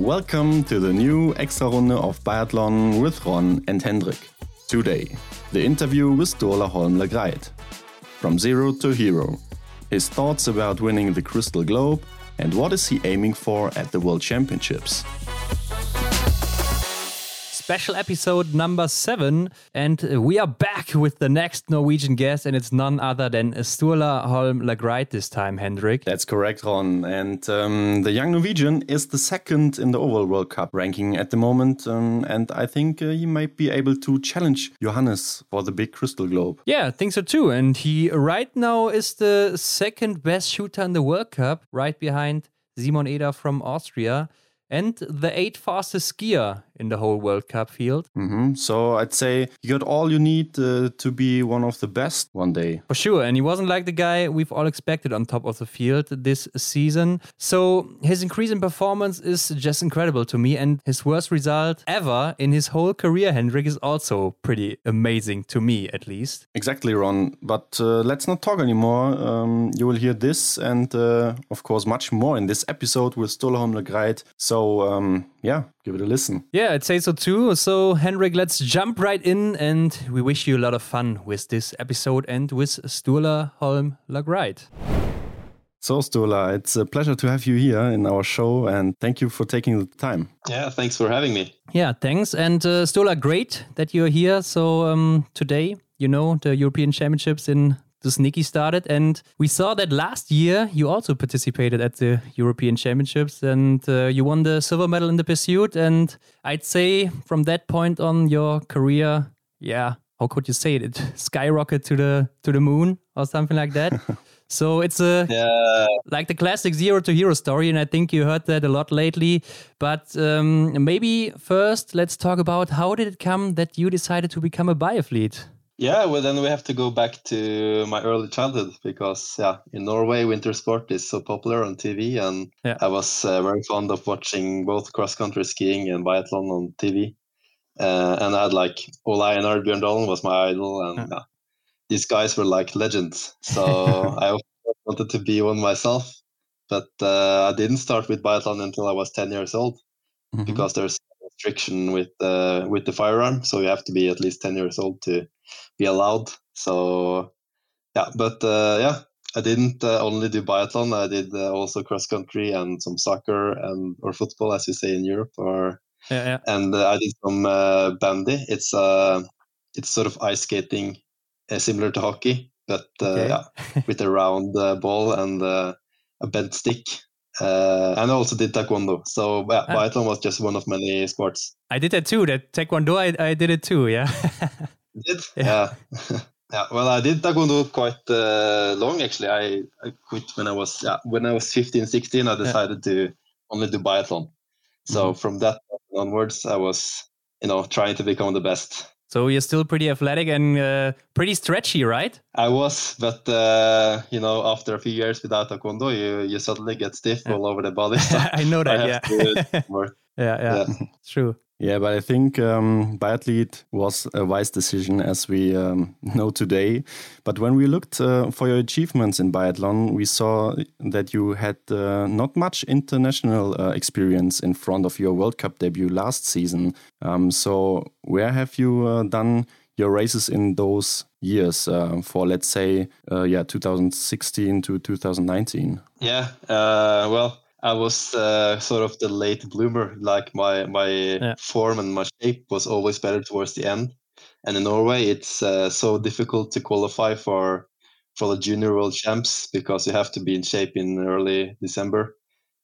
Welcome to the new Extrarunde of Biathlon with Ron and Hendrik. Today, the interview with Sturla Holm Laegreid. From zero to hero, his thoughts about winning the Crystal Globe, and what is he aiming for at the World Championships special episode number seven. And we are back with the next Norwegian guest, and it's none other than Sturla Holm Laegreid this time, Hendrik. That's correct, Ron. And um, the young Norwegian is the second in the overall World Cup ranking at the moment. Um, and I think uh, he might be able to challenge Johannes for the big Crystal Globe. Yeah, I think so too. And he right now is the second best shooter in the World Cup, right behind Simon Eder from Austria and the eighth fastest skier in the whole World Cup field. Mm-hmm. So I'd say you got all you need uh, to be one of the best one day. For sure. And he wasn't like the guy we've all expected on top of the field this season. So his increase in performance is just incredible to me. And his worst result ever in his whole career, Hendrik, is also pretty amazing to me, at least. Exactly, Ron. But uh, let's not talk anymore. Um, you will hear this and, uh, of course, much more in this episode with Sturla Holm Laegreid. So, um, yeah, give it a listen. Yeah, I'd say so too. So, Henrik, let's jump right in and we wish you a lot of fun with this episode and with Sturla Holm Laegreid. So, Sturla, it's a pleasure to have you here in our show and thank you for taking the time. Yeah, thanks for having me. Yeah, thanks. And uh, Sturla, great that you're here. So, um, today, you know, the European Championships in Duszniki started. And we saw that last year you also participated at the European Championships and uh, you won the silver medal in the pursuit. And I'd say from that point on, your career, yeah, how could you say it? It skyrocketed to the to the moon or something like that. So it's a yeah. like the classic zero to hero story, and I think you heard that a lot lately. But um, maybe first, let's talk about how did it come that you decided to become a biathlete? Yeah, well, then we have to go back to my early childhood because, yeah, in Norway, winter sport is so popular on TV, and yeah. I was uh, very fond of watching both cross country skiing and biathlon on TV. Uh, and I had like Ole Einar Bjørndalen was my idol, and yeah. these guys were like legends. So I wanted to be one myself, but uh, I didn't start with biathlon until I was 10 years old mm-hmm. because there's restriction with uh, with the firearm, so you have to be at least 10 years old to be allowed. So yeah, but uh, yeah, I didn't uh, only do biathlon. I did uh, also cross country and some soccer and or football, as you say in Europe. Or yeah, yeah. and uh, I did some uh, bandy. It's uh, it's sort of ice skating, similar to hockey, but okay. yeah, with a round ball and a bent stick. Uh, and I also did taekwondo. So yeah, ah. biathlon was just one of many sports. I did that too. That taekwondo, I, I did it too. Yeah. did? Yeah. yeah. Well, I did taekwondo quite uh, long actually. I, I quit when I was yeah when I was 15, 16. I decided yeah. to only do biathlon. So mm-hmm. from that onwards, I was you know trying to become the best. So you're still pretty athletic and uh, pretty stretchy, right? I was, but uh, you know, after a few years without taekwondo, you you suddenly get stiff yeah. all over the body. So I know that. I yeah. yeah. yeah, yeah, true. Yeah, but I think um, biathlete was a wise decision as we um, know today. But when we looked uh, for your achievements in biathlon, we saw that you had uh, not much international uh, experience in front of your World Cup debut last season. Um, so, where have you uh, done your races in those years uh, for, let's say, uh, yeah, 2016 to 2019? Yeah, well I was uh, sort of the late bloomer. Like my my yeah. form and my shape was always better towards the end. And in Norway, it's uh, so difficult to qualify for for the junior world champs because you have to be in shape in early December.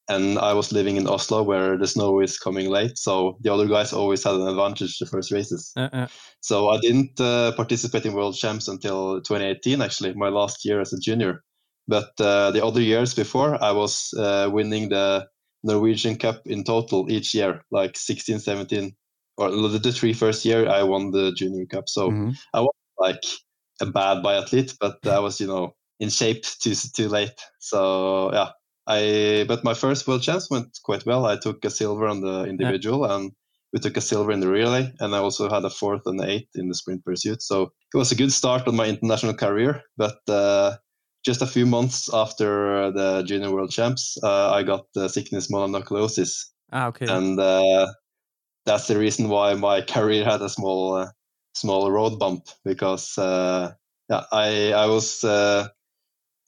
And I was living in Oslo where the snow is coming late, so the other guys always had an advantage the first races. Uh-uh. So I didn't uh, participate in world champs until 2018, actually, my last year as a junior. But uh, the other years before, I was uh, winning the Norwegian Cup in total each year, like 16, 17, or the three first year I won the Junior Cup. So mm-hmm. I was like a bad biathlete, but I was, you know, in shape too too late. So yeah, I but my first world chance went quite well. I took a silver on the individual yeah. and we took a silver in the relay, and I also had a fourth and eighth in the sprint pursuit. So it was a good start on my international career, but. Uh, just a few months after the junior world champs, uh, I got the sickness mononucleosis, Ah, okay. And uh, that's the reason why my career had a small uh, small road bump because uh, yeah, I I was uh,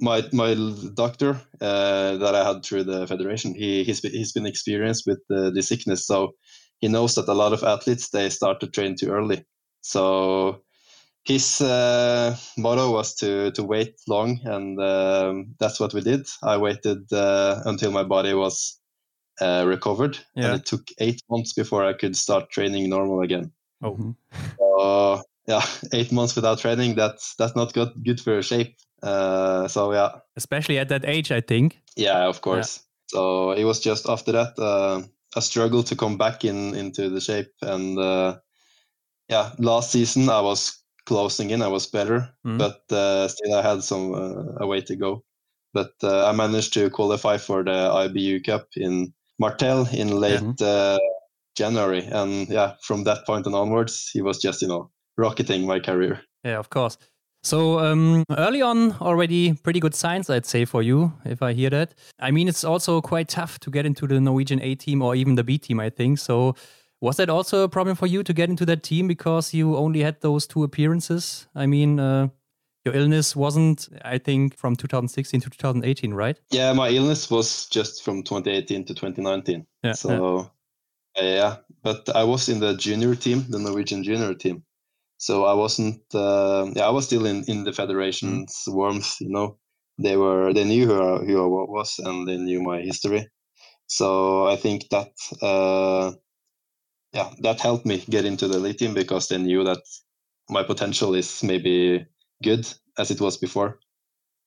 my my doctor uh, that I had through the federation. He he's he's been experienced with the, the sickness, so he knows that a lot of athletes they start to train too early. So his uh, motto was to to wait long, and um, that's what we did. I waited uh, until my body was uh, recovered, yeah. and it took eight months before I could start training normal again. Oh, mm-hmm. so, yeah, eight months without training that's that's not good good for your shape. Uh, so yeah, especially at that age, I think. Yeah, of course. Yeah. So it was just after that uh, a struggle to come back in into the shape, and uh, yeah, last season I was closing in. I was better, mm. but uh, still I had some uh, a way to go. But uh, I managed to qualify for the IBU Cup in Martell in late mm-hmm. January, and yeah, from that and onwards, he was just you know rocketing my career. Yeah, of course. So um, early on, already pretty good signs, I'd say, for you, if I hear that. I mean, it's also quite tough to get into the Norwegian A team or even the B team, I think. So was that also a problem for you to get into that team because you only had those two appearances? I mean, uh, your illness wasn't, I think, from 2016 to 2018, right? Yeah, my illness was just from 2018 to 2019. Yeah, so, yeah. yeah, but I was in the junior team, the Norwegian junior team. So I wasn't, uh, yeah, I was still in, in the federation's mm. warmth, you know. They were, they knew who I, who I was and they knew my history. So I think that uh, yeah, that helped me get into the elite team because they knew that my potential is maybe good as it was before.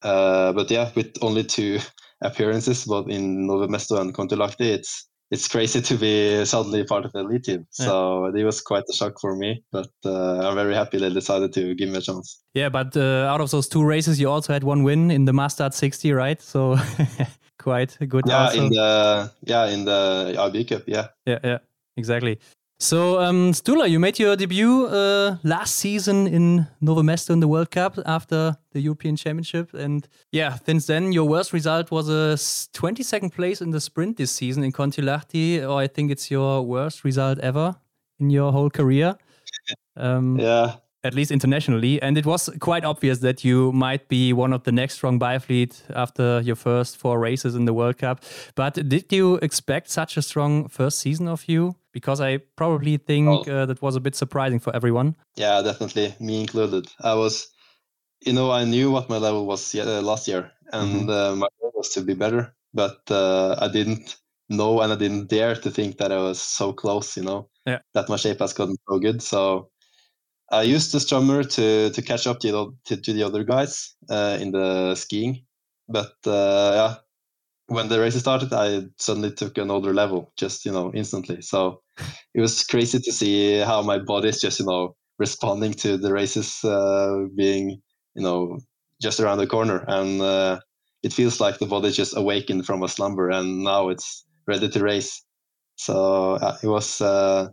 Uh, but yeah, with only two appearances, both in Nove Mesto and Kontiolahti, it's it's crazy to be suddenly part of the elite team. Yeah. So it was quite a shock for me, but uh, I'm very happy they decided to give me a chance. Yeah, but uh, out of those two races, you also had one win in the mass start 60, right? So quite good. Yeah, also. in the yeah in the IBU Cup, yeah. Yeah, yeah. Exactly. So, um, Sturla, you made your debut uh, last season in Nove Mesto in the World Cup after the European Championship. And yeah, since then, your worst result was a 22nd place in the sprint this season in Kontiolahti, or I think it's your worst result ever in your whole career. Um, yeah at least internationally. And it was quite obvious that you might be one of the next strong biathlete after your first four races in the World Cup. But did you expect such a strong first season of you? Because I probably think oh. uh, that was a bit surprising for everyone. Yeah, definitely, me included. I was, you know, I knew what my level was uh, last year, and mm-hmm. uh, my goal was to be better. But uh, I didn't know and I didn't dare to think that I was so close, you know, yeah. that my shape has gotten so good. So I used the Strummer to to catch up to, to, to the other guys uh, in the skiing, but uh, yeah, when the race started, I suddenly took another level, just you know, instantly. So it was crazy to see how my body is just you know responding to the races uh, being you know just around the corner, and uh, it feels like the body just awakened from a slumber, and now it's ready to race. So it was uh,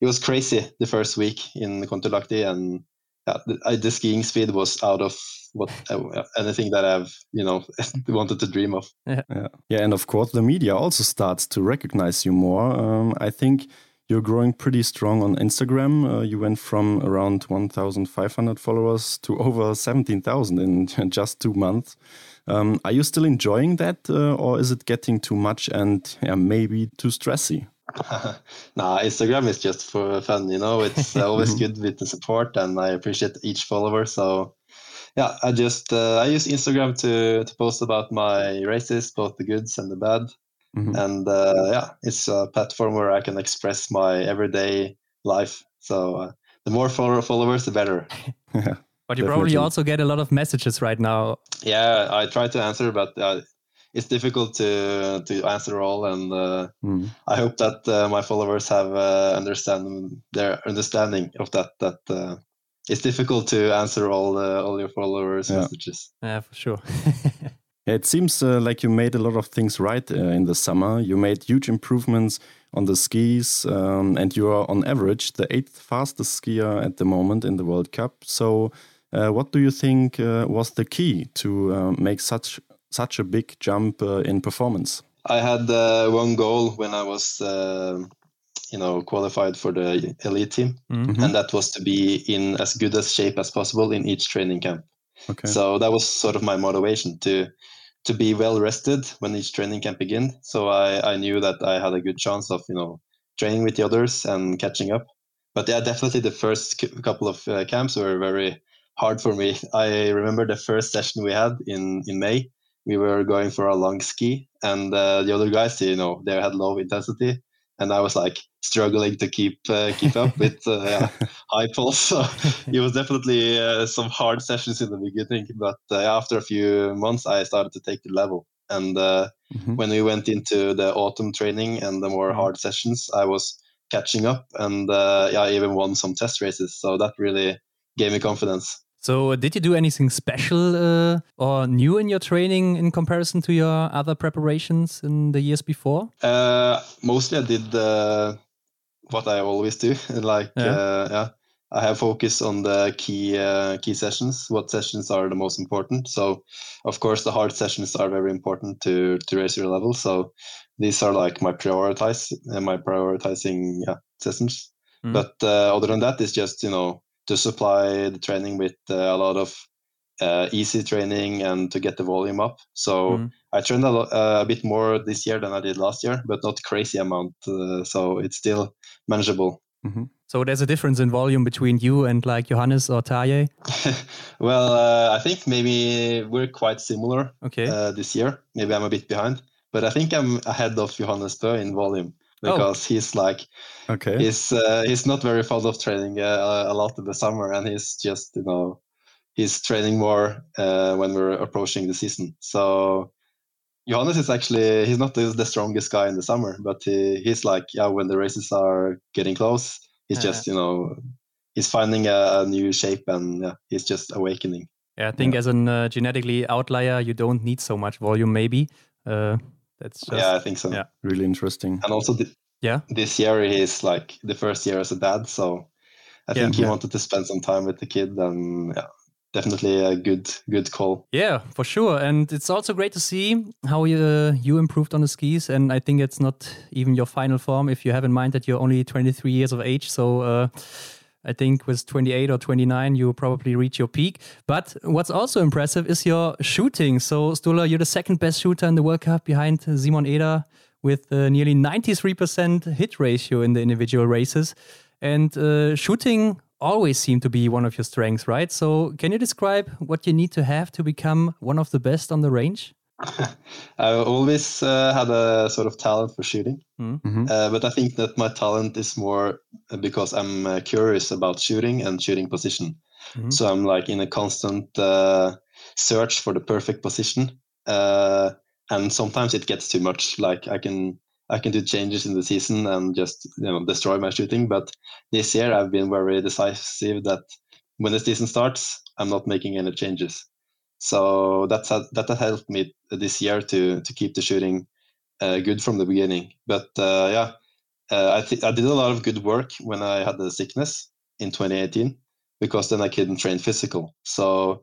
it was crazy the first week in Kontiolahti, and yeah, the, the, skiing speed was out of what uh, anything that I've you know wanted to dream of. Yeah. yeah, yeah, and of course the media also starts to recognize you more. Um, I think you're growing pretty strong on Instagram. Uh, you went from around 1,500 followers to over 17,000 in just two months. Um, are you still enjoying that, uh, or is it getting too much and yeah, maybe too stressy? nah, Instagram is just for fun, you know. It's always good with the support, and I appreciate each follower. So, yeah, I just uh, I use Instagram to to post about my races, both the goods and the bad. Mm-hmm. And uh, yeah, it's a platform where I can express my everyday life. So uh, the more follower followers, the better. but you Definitely. probably also get a lot of messages right now. Yeah, I try to answer, but uh, it's difficult to to answer all, and uh, mm. I hope that uh, my followers have uh, understand their understanding of that. That uh, it's difficult to answer all all your followers' yeah. messages. Yeah, for sure. it seems uh, like you made a lot of things right uh, in the summer. You made huge improvements on the skis, um, and you are on average the eighth fastest skier at the moment in the World Cup. So. Uh, what do you think uh, was the key to uh, make such such a big jump uh, in performance? I had uh, one goal when I was, uh, you know, qualified for the elite team, mm-hmm. and that was to be in as good as shape as possible in each training camp. Okay. So that was sort of my motivation to to be well rested when each training camp began. So I, I knew that I had a good chance of you know training with the others and catching up. But yeah, definitely the first couple of uh, camps were very hard for me. I remember the first session we had in in May. We were going for a long ski, and uh, the other guys, you know, they had low intensity, and I was like struggling to keep uh, keep up with uh, high pulse. So it was definitely uh, some hard sessions in the beginning, but uh, after a few months, I started to take the level. And uh, mm-hmm. when we went into the autumn training and the more mm-hmm. hard sessions, I was catching up, and uh, yeah, I even won some test races. So that really gave me confidence. So, did you do anything special uh, or new in your training in comparison to your other preparations in the years before? Uh, mostly, I did uh, what I always do. like, yeah. Uh, yeah. I have focus on the key uh, key sessions. What sessions are the most important? So, of course, the hard sessions are very important to to raise your level. So, these are like my prioritize uh, my prioritizing yeah, sessions. Mm. But other than that, it's just you know to supply the training with uh, a lot of uh, easy training and to get the volume up. So mm. I trained a, lo- uh, a, bit more this year than I did last year, but not crazy amount. Uh, so it's still manageable. Mm-hmm. So there's a difference in volume between you and like Johannes or Tarjei? well, uh, I think maybe we're quite similar okay. Uh, this year. Maybe I'm a bit behind, but I think I'm ahead of Johannes Bø in volume. Oh. because oh. he's like okay he's uh, he's not very fond of training uh, a lot in the summer and he's just you know he's training more uh, when we're approaching the season so Johannes is actually he's not the, strongest guy in the summer but he, he's like yeah when the races are getting close he's just you know he's finding a, a, new shape and yeah, he's just awakening yeah I think yeah. as a uh, genetically outlier you don't need so much volume maybe uh, that's just, yeah, I think so. Yeah, really interesting. And also, the, yeah, this year he's like the first year as a dad, so I think yeah. he wanted to spend some time with the kid, and yeah, definitely a good good call. Yeah, for sure. And it's also great to see how you, uh, you improved on the skis. And I think it's not even your final form if you have in mind that you're only 23 years of age. So. Uh, I think with 28 or 29, you probably reach your peak. But what's also impressive is your shooting. So, Sturla, you're the second best shooter in the World Cup behind Simon Eder with uh, nearly 93% hit ratio in the individual races. And uh, shooting always seemed to be one of your strengths, right? So, can you describe what you need to have to become one of the best on the range? I always uh, had a sort of talent for shooting, mm-hmm. uh, but I think that my talent is more because I'm uh, curious about shooting and shooting position. Mm-hmm. So I'm like in a constant uh, search for the perfect position, uh, and sometimes it gets too much. Like I can I can do changes in the season and just you know destroy my shooting. But this year I've been very decisive that when the season starts, I'm not making any changes. So that's that helped me this year to to keep the shooting uh, good from the beginning. But uh, yeah, uh, I th- I did a lot of good work when I had the sickness in 2018 because then I couldn't train physical. So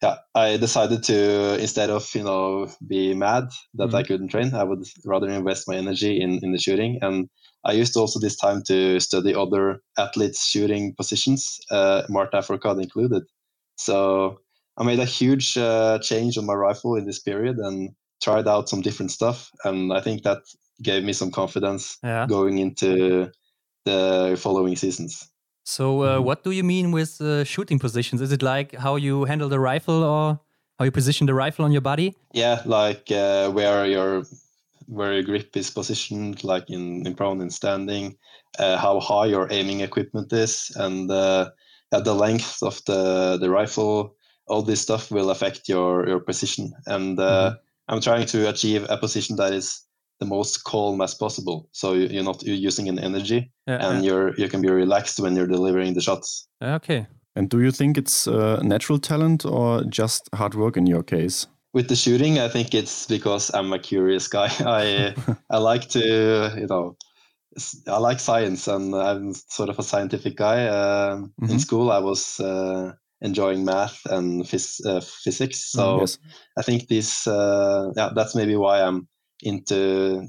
yeah, I decided to instead of you know be mad that mm-hmm. I couldn't train, I would rather invest my energy in in the shooting. And I used also this time to study other athletes' shooting positions, uh, Martin Fourcade included. So I made a huge uh, change on my rifle in this period and tried out some different stuff, and I think that gave me some confidence yeah. going into the following seasons. So, uh, mm-hmm. what do you mean with uh, shooting positions? Is it like how you handle the rifle or how you position the rifle on your body? Yeah, like uh, where your where your grip is positioned, like in, in prone and standing, uh, how high your aiming equipment is, and uh, the length of the the rifle, all this stuff will affect your your position. And uh, mm-hmm. I'm trying to achieve a position that is the most calm as possible. So you're not you're using an energy, yeah, and yeah. you're you can be relaxed when you're delivering the shots. Okay. And do you think it's uh, natural talent or just hard work in your case? With the shooting, I think it's because I'm a curious guy. I I like to you know I like science and I'm sort of a scientific guy. Uh, mm-hmm. In school, I was uh, enjoying math and phys- uh, physics. So mm, yes. I think this, uh, yeah, that's maybe why I'm into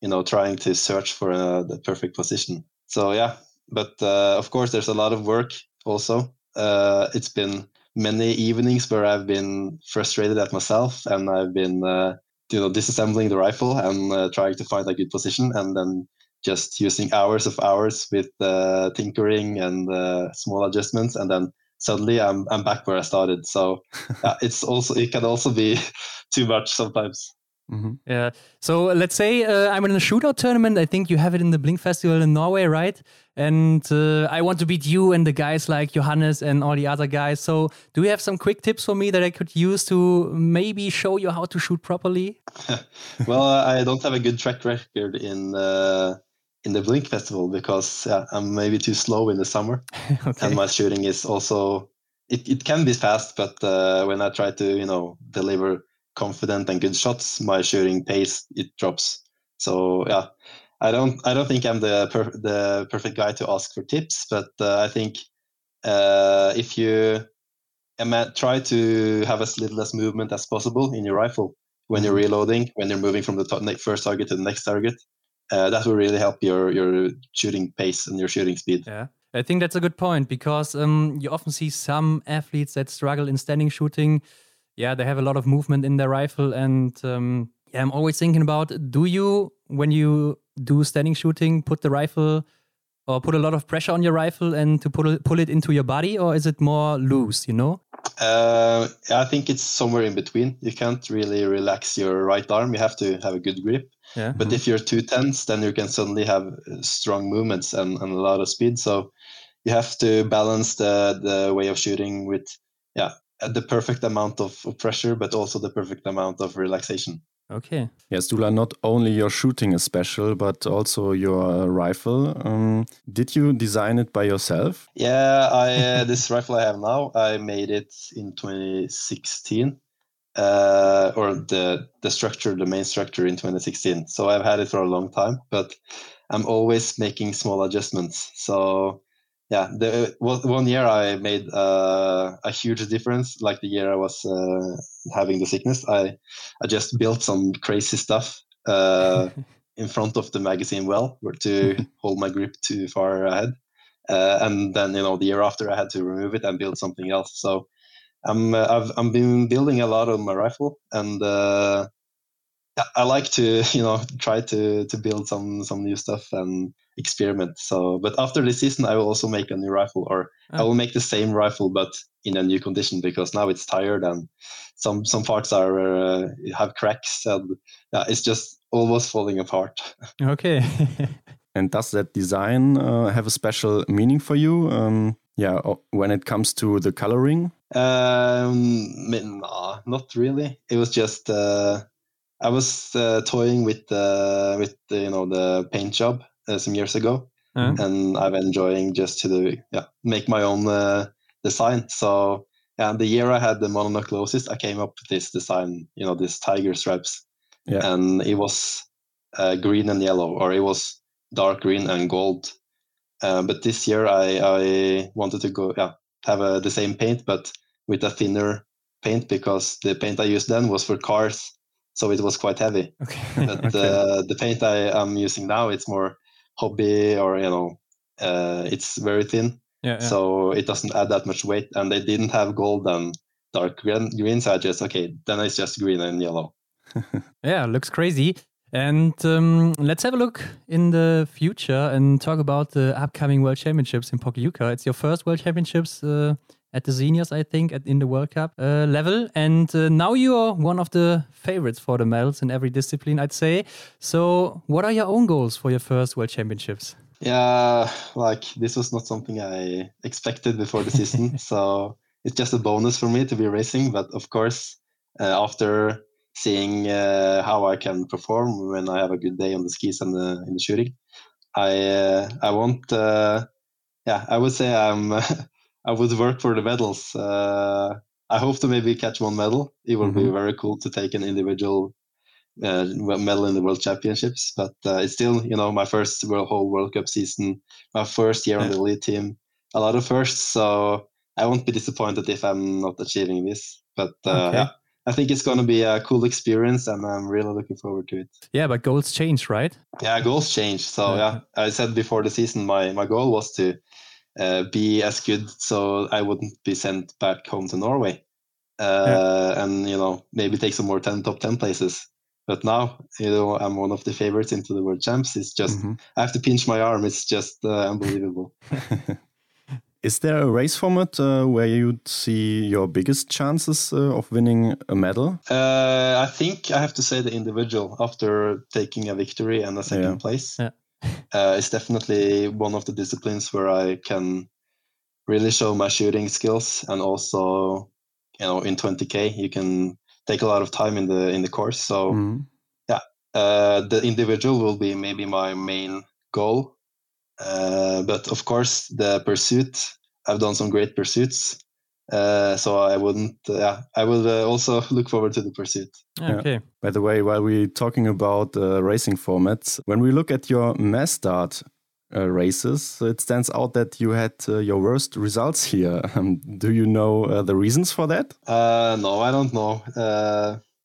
you know trying to search for uh, the perfect position. So yeah, but uh, of course there's a lot of work also. Uh, it's been many evenings where I've been frustrated at myself and I've been uh, you know disassembling the rifle and uh, trying to find a good position and then just using hours of hours with uh, tinkering and uh, small adjustments and then suddenly I'm I'm back where I started. So uh, it's also it can also be too much sometimes. Mm-hmm. Yeah. So let's say uh, I'm in a shootout tournament. I think you have it in the Blink Festival in Norway, right? And uh, I want to beat you and the guys like Johannes and all the other guys. So do you have some quick tips for me that I could use to maybe show you how to shoot properly? well, I don't have a good track record in uh, in the Blink Festival because yeah, I'm maybe too slow in the summer, okay. and my shooting is also it, it can be fast, but uh, when I try to you know deliver confident and good shots, my shooting pace it drops. So yeah, I don't I don't think I'm the per- the perfect guy to ask for tips, but uh, I think uh, if you try to have as little as movement as possible in your rifle when you're mm-hmm. reloading, when you're moving from the to- first target to the next target, uh, that will really help your your shooting pace and your shooting speed. Yeah. I think that's a good point because um, you often see some athletes that struggle in standing shooting yeah, they have a lot of movement in their rifle. And um, yeah, I'm always thinking about do you, when you do standing shooting, put the rifle or put a lot of pressure on your rifle and to pull it, pull it into your body, or is it more loose, you know? Uh, I think it's somewhere in between. You can't really relax your right arm. You have to have a good grip. Yeah. But mm -hmm. if you're too tense, then you can suddenly have strong movements and, and a lot of speed. So you have to balance the, the way of shooting with yeah the perfect amount of pressure, but also the perfect amount of relaxation. Okay. Yes, Sturla, not only your shooting is special, but also your rifle. Um, did you design it by yourself? Yeah, I uh, this rifle I have now, I made it in 2016. Uh, or the the structure, the main structure in 2016. So I've had it for a long time, but I'm always making small adjustments. So yeah, the one year I made uh, a huge difference. Like the year I was uh, having the sickness, I I just built some crazy stuff uh, in front of the magazine well, to hold my grip too far ahead. Uh, and then you know the year after I had to remove it and build something else. So I'm uh, I've I'm been building a lot on my rifle and uh, I like to you know try to to build some some new stuff and experiment. So, but after this season, I will also make a new rifle, or oh. I will make the same rifle but in a new condition because now it's tired and some some parts are uh, have cracks and yeah, it's just almost falling apart. Okay. and does that design uh, have a special meaning for you? Um, yeah, when it comes to the coloring. Um, nah, not really. It was just. Uh, I was uh, toying with the with you know the paint job uh, some years ago, mm. and I've enjoying just to do, yeah make my own uh, design. So yeah, the year I had the mononucleosis, I came up with this design, you know, this tiger stripes, yeah. and it was uh, green and yellow, or it was dark green and gold. Uh, but this year I I wanted to go yeah have a, the same paint but with a thinner paint because the paint I used then was for cars so it was quite heavy. Okay. but okay. Uh, the paint I am using now, it's more hobby or you know, uh, it's very thin. Yeah, yeah, So it doesn't add that much weight, and they didn't have gold and dark green, green so I just okay, then it's just green and yellow. yeah, looks crazy. And um, let's have a look in the future and talk about the upcoming World Championships in Pokljuka. It's your first World Championships uh, at the seniors, I think, at, in the World Cup uh, level. And uh, now you're one of the favorites for the medals in every discipline, I'd say. So, what are your own goals for your first World Championships? Yeah, like this was not something I expected before the season. so, it's just a bonus for me to be racing. But of course, uh, after seeing uh, how I can perform when I have a good day on the skis and the, in the shooting, I uh, I want. Uh, yeah, I would say I'm I would work for the medals. Uh, I hope to maybe catch one medal. It will mm-hmm. be very cool to take an individual uh, medal in the World Championships. But uh, it's still, you know, my first world, whole World Cup season, my first year yeah. on the lead team. A lot of firsts, so I won't be disappointed if I'm not achieving this. But uh, okay. yeah, I think it's going to be a cool experience, and I'm really looking forward to it. Yeah, but goals change, right? Yeah, goals change. So yeah, yeah I said before the season, my my goal was to uh, be as good, so I wouldn't be sent back home to Norway, uh, yeah. and you know maybe take some more ten top ten places. But now, you know, I'm one of the favorites into the world champs. It's just mm-hmm. I have to pinch my arm. It's just uh, unbelievable. Is there a race format uh, where you'd see your biggest chances uh, of winning a medal? Uh, I think I have to say the individual after taking a victory and a second yeah. place. Yeah. Uh, it's definitely one of the disciplines where I can really show my shooting skills and also, you know, in 20k you can take a lot of time in the in the course. So mm. yeah, uh, the individual will be maybe my main goal uh, but of course, the pursuit, I've done some great pursuits. Uh, so I wouldn't, uh, yeah, I will uh, also look forward to the pursuit. Okay. Yeah. By the way, while we're talking about uh, racing formats, when we look at your mass start uh, races, it stands out that you had your worst results here. Um, do you know the reasons for that? no, I don't know.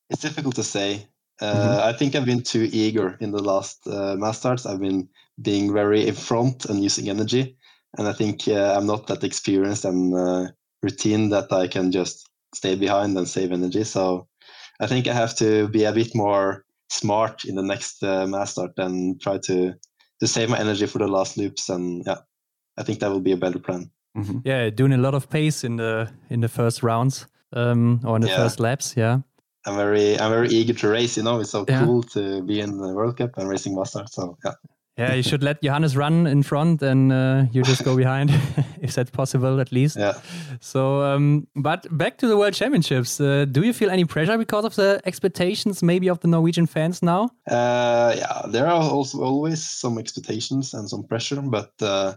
it's difficult to say. Mm -hmm. I think I've been too eager in the last mass starts. I've been being very in front and using energy. And I think uh, I'm not that experienced and uh, routine that I can just stay behind and save energy. So I think I have to be a bit more smart in the next uh, mass start and try to to save my energy for the last loops. And yeah, I think that will be a better plan. Mm-hmm. Yeah, doing a lot of pace in the in the first rounds um, or in the yeah. first laps. Yeah. I'm very I'm very eager to race. You know, it's so yeah. cool to be in the World Cup and racing master. So yeah. Yeah, you should let Johannes run in front and uh, you just go behind, if that's possible at least. Yeah. So, um, but back to the World Championships. Uh, do you feel any pressure because of the expectations, maybe of the Norwegian fans now? Uh, yeah, there are also always some expectations and some pressure, but uh,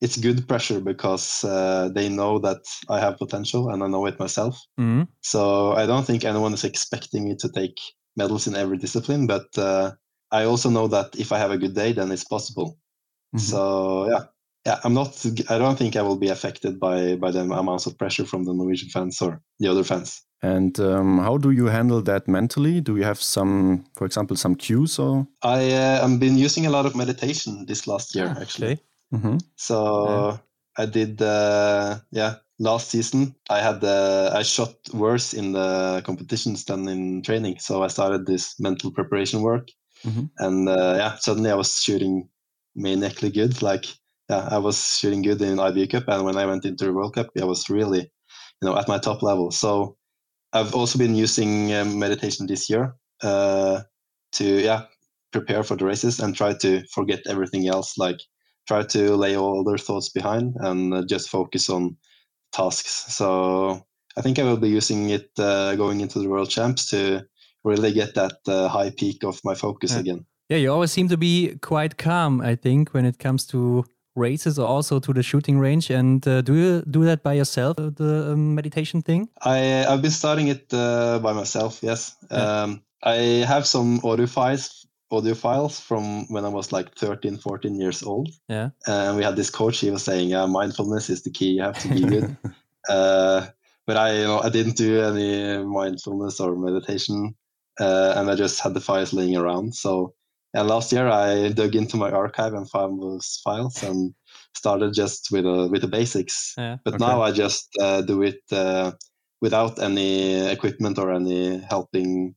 it's good pressure because uh, they know that I have potential and I know it myself. Mm-hmm. So I don't think anyone is expecting me to take medals in every discipline, but uh, I also know that if I have a good day, then it's possible. Mm-hmm. So yeah, yeah, I'm not. I don't think I will be affected by by the amounts of pressure from the Norwegian fans or the other fans. And um, how do you handle that mentally? Do you have some, for example, some cues or? I uh, I've been using a lot of meditation this last year ah, actually. Okay. Mm-hmm. So yeah. I did. Uh, yeah, last season I had uh, I shot worse in the competitions than in training. So I started this mental preparation work Mm-hmm. And uh, yeah, suddenly I was shooting maniacally good. Like yeah, I was shooting good in IBU Cup, and when I went into the World Cup, I was really, you know, at my top level. So I've also been using um, meditation this year uh, to yeah prepare for the races and try to forget everything else. Like try to lay all other thoughts behind and uh, just focus on tasks. So I think I will be using it uh, going into the World Champs to really get that uh, high peak of my focus yeah. again. Yeah, you always seem to be quite calm, I think, when it comes to races or also to the shooting range. And uh, do you do that by yourself, uh, the um, meditation thing? I, I've been starting it uh, by myself, yes. Yeah. Um, I have some audio files audio files from when I was like 13, 14 years old. Yeah. And we had this coach, he was saying, yeah, mindfulness is the key. You have to be good. uh, but I, you know, I didn't do any mindfulness or meditation uh, and I just had the files laying around. So and last year I dug into my archive and found those files and started just with a, with the basics. Yeah, but okay. now I just uh, do it uh, without any equipment or any helping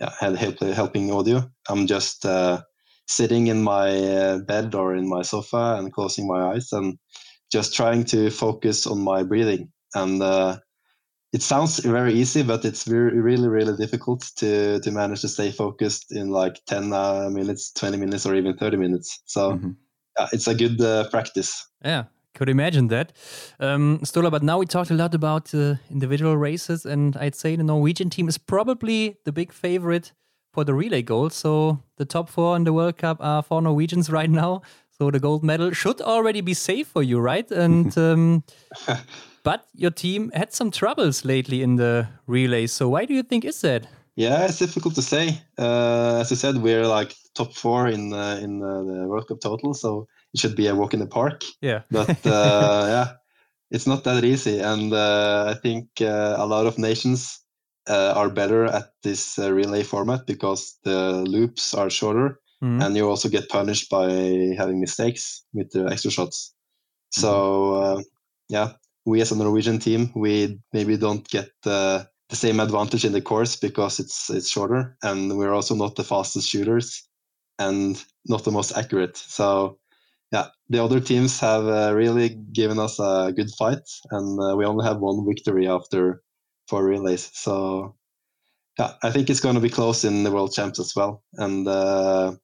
yeah, help, helping audio. I'm just uh, sitting in my uh, bed or in my sofa and closing my eyes and just trying to focus on my breathing and uh, it sounds very easy, but it's very, really, really difficult to to manage to stay focused in like ten uh, minutes, twenty minutes, or even thirty minutes. So mm-hmm. yeah, it's a good uh, practice. Yeah, could imagine that. Um, Sturla, but now we talked a lot about uh, individual races, and I'd say the Norwegian team is probably the big favorite for the relay gold. So the top four in the World Cup are four Norwegians right now. So the gold medal should already be safe for you, right? And um, But your team had some troubles lately in the relay. So why do you think is that? Yeah, it's difficult to say. Uh, as I said, we're like top four in uh, in uh, the World Cup total, so it should be a walk in the park. Yeah, but uh, yeah, it's not that easy, and uh, I think uh, a lot of nations uh, are better at this uh, relay format because the loops are shorter mm. and you also get punished by having mistakes with the extra shots. So uh, yeah, we as a Norwegian team, we maybe don't get the same advantage in the course because it's it's shorter, and we're also not the fastest shooters and not the most accurate. So yeah, the other teams have uh, really given us a good fight, and uh, we only have one victory after four relays. So yeah, I think it's going to be close in the World Champs as well, and uh,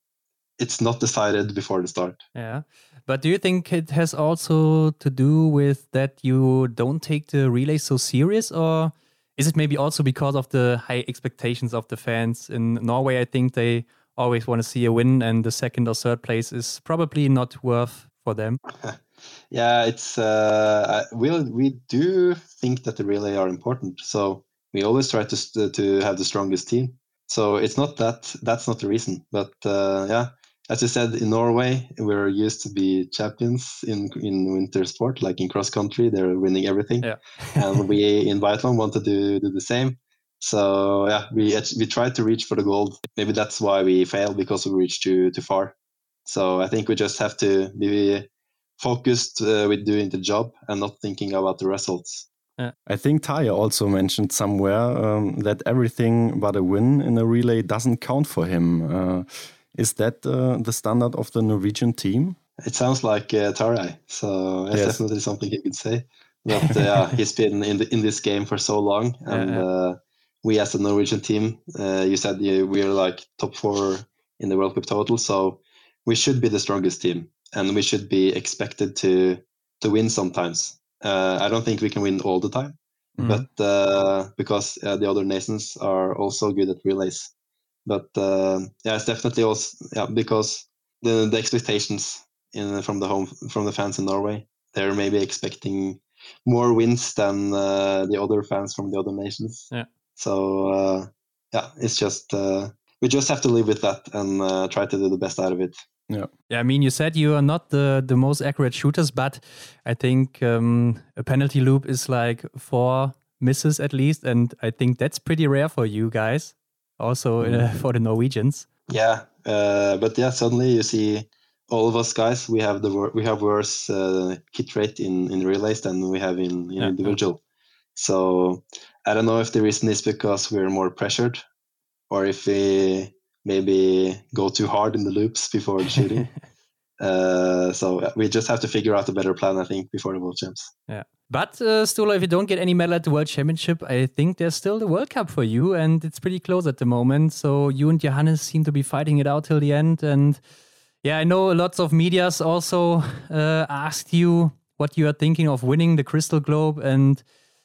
it's not decided before the start. Yeah, but do you think it has also to do with that you don't take the relay so serious, or is it maybe also because of the high expectations of the fans in Norway? I think they always want to see a win, and the second or third place is probably not worth for them. yeah, it's uh, we we do think that the relay are important, so we always try to to have the strongest team. So it's not that that's not the reason, but uh, yeah, as you said, in Norway we're used to be champions in in winter sport, like in cross country, they're winning everything, yeah. and we in biathlon want to do do the same. So yeah, we we tried to reach for the gold. Maybe that's why we failed because we reached too too far. So I think we just have to be focused uh, with doing the job and not thinking about the results. I think Tarjei also mentioned somewhere um, that everything but a win in a relay doesn't count for him. Uh, is that uh, the standard of the Norwegian team? It sounds like uh, so it's yes. definitely something he could say. But uh, he's been in the, in this game for so long, and yeah, yeah. Uh, we as a Norwegian team, uh, you said yeah, we are like top four in the World Cup total, so we should be the strongest team, and we should be expected to to win sometimes. Uh, I don't think we can win all the time, mm. but uh, because uh, the other nations are also good at relays. But uh, yeah, it's definitely also yeah because the the expectations in from the home from the fans in Norway, they're maybe expecting more wins than uh, the other fans from the other nations. Yeah. So uh, yeah, it's just uh, we just have to live with that and uh, try to do the best out of it. Yeah. Yeah. I mean, you said you are not the the most accurate shooters, but I think um, a penalty loop is like four misses at least, and I think that's pretty rare for you guys, also uh, for the Norwegians. Yeah, uh, but yeah, suddenly you see all of us guys. We have the we have worse uh, hit rate in in relays than we have in, in yeah. individual. So I don't know if the reason is because we're more pressured, or if we maybe go too hard in the loops before the shooting. uh, so we just have to figure out a better plan, I think, before the World Champs. Yeah. But uh, Sturla, if you don't get any medal at the World Championship, I think there's still the World Cup for you, and it's pretty close at the moment. So you and Johannes seem to be fighting it out till the end. And yeah, I know lots of medias also uh, asked you what you are thinking of winning the Crystal Globe, and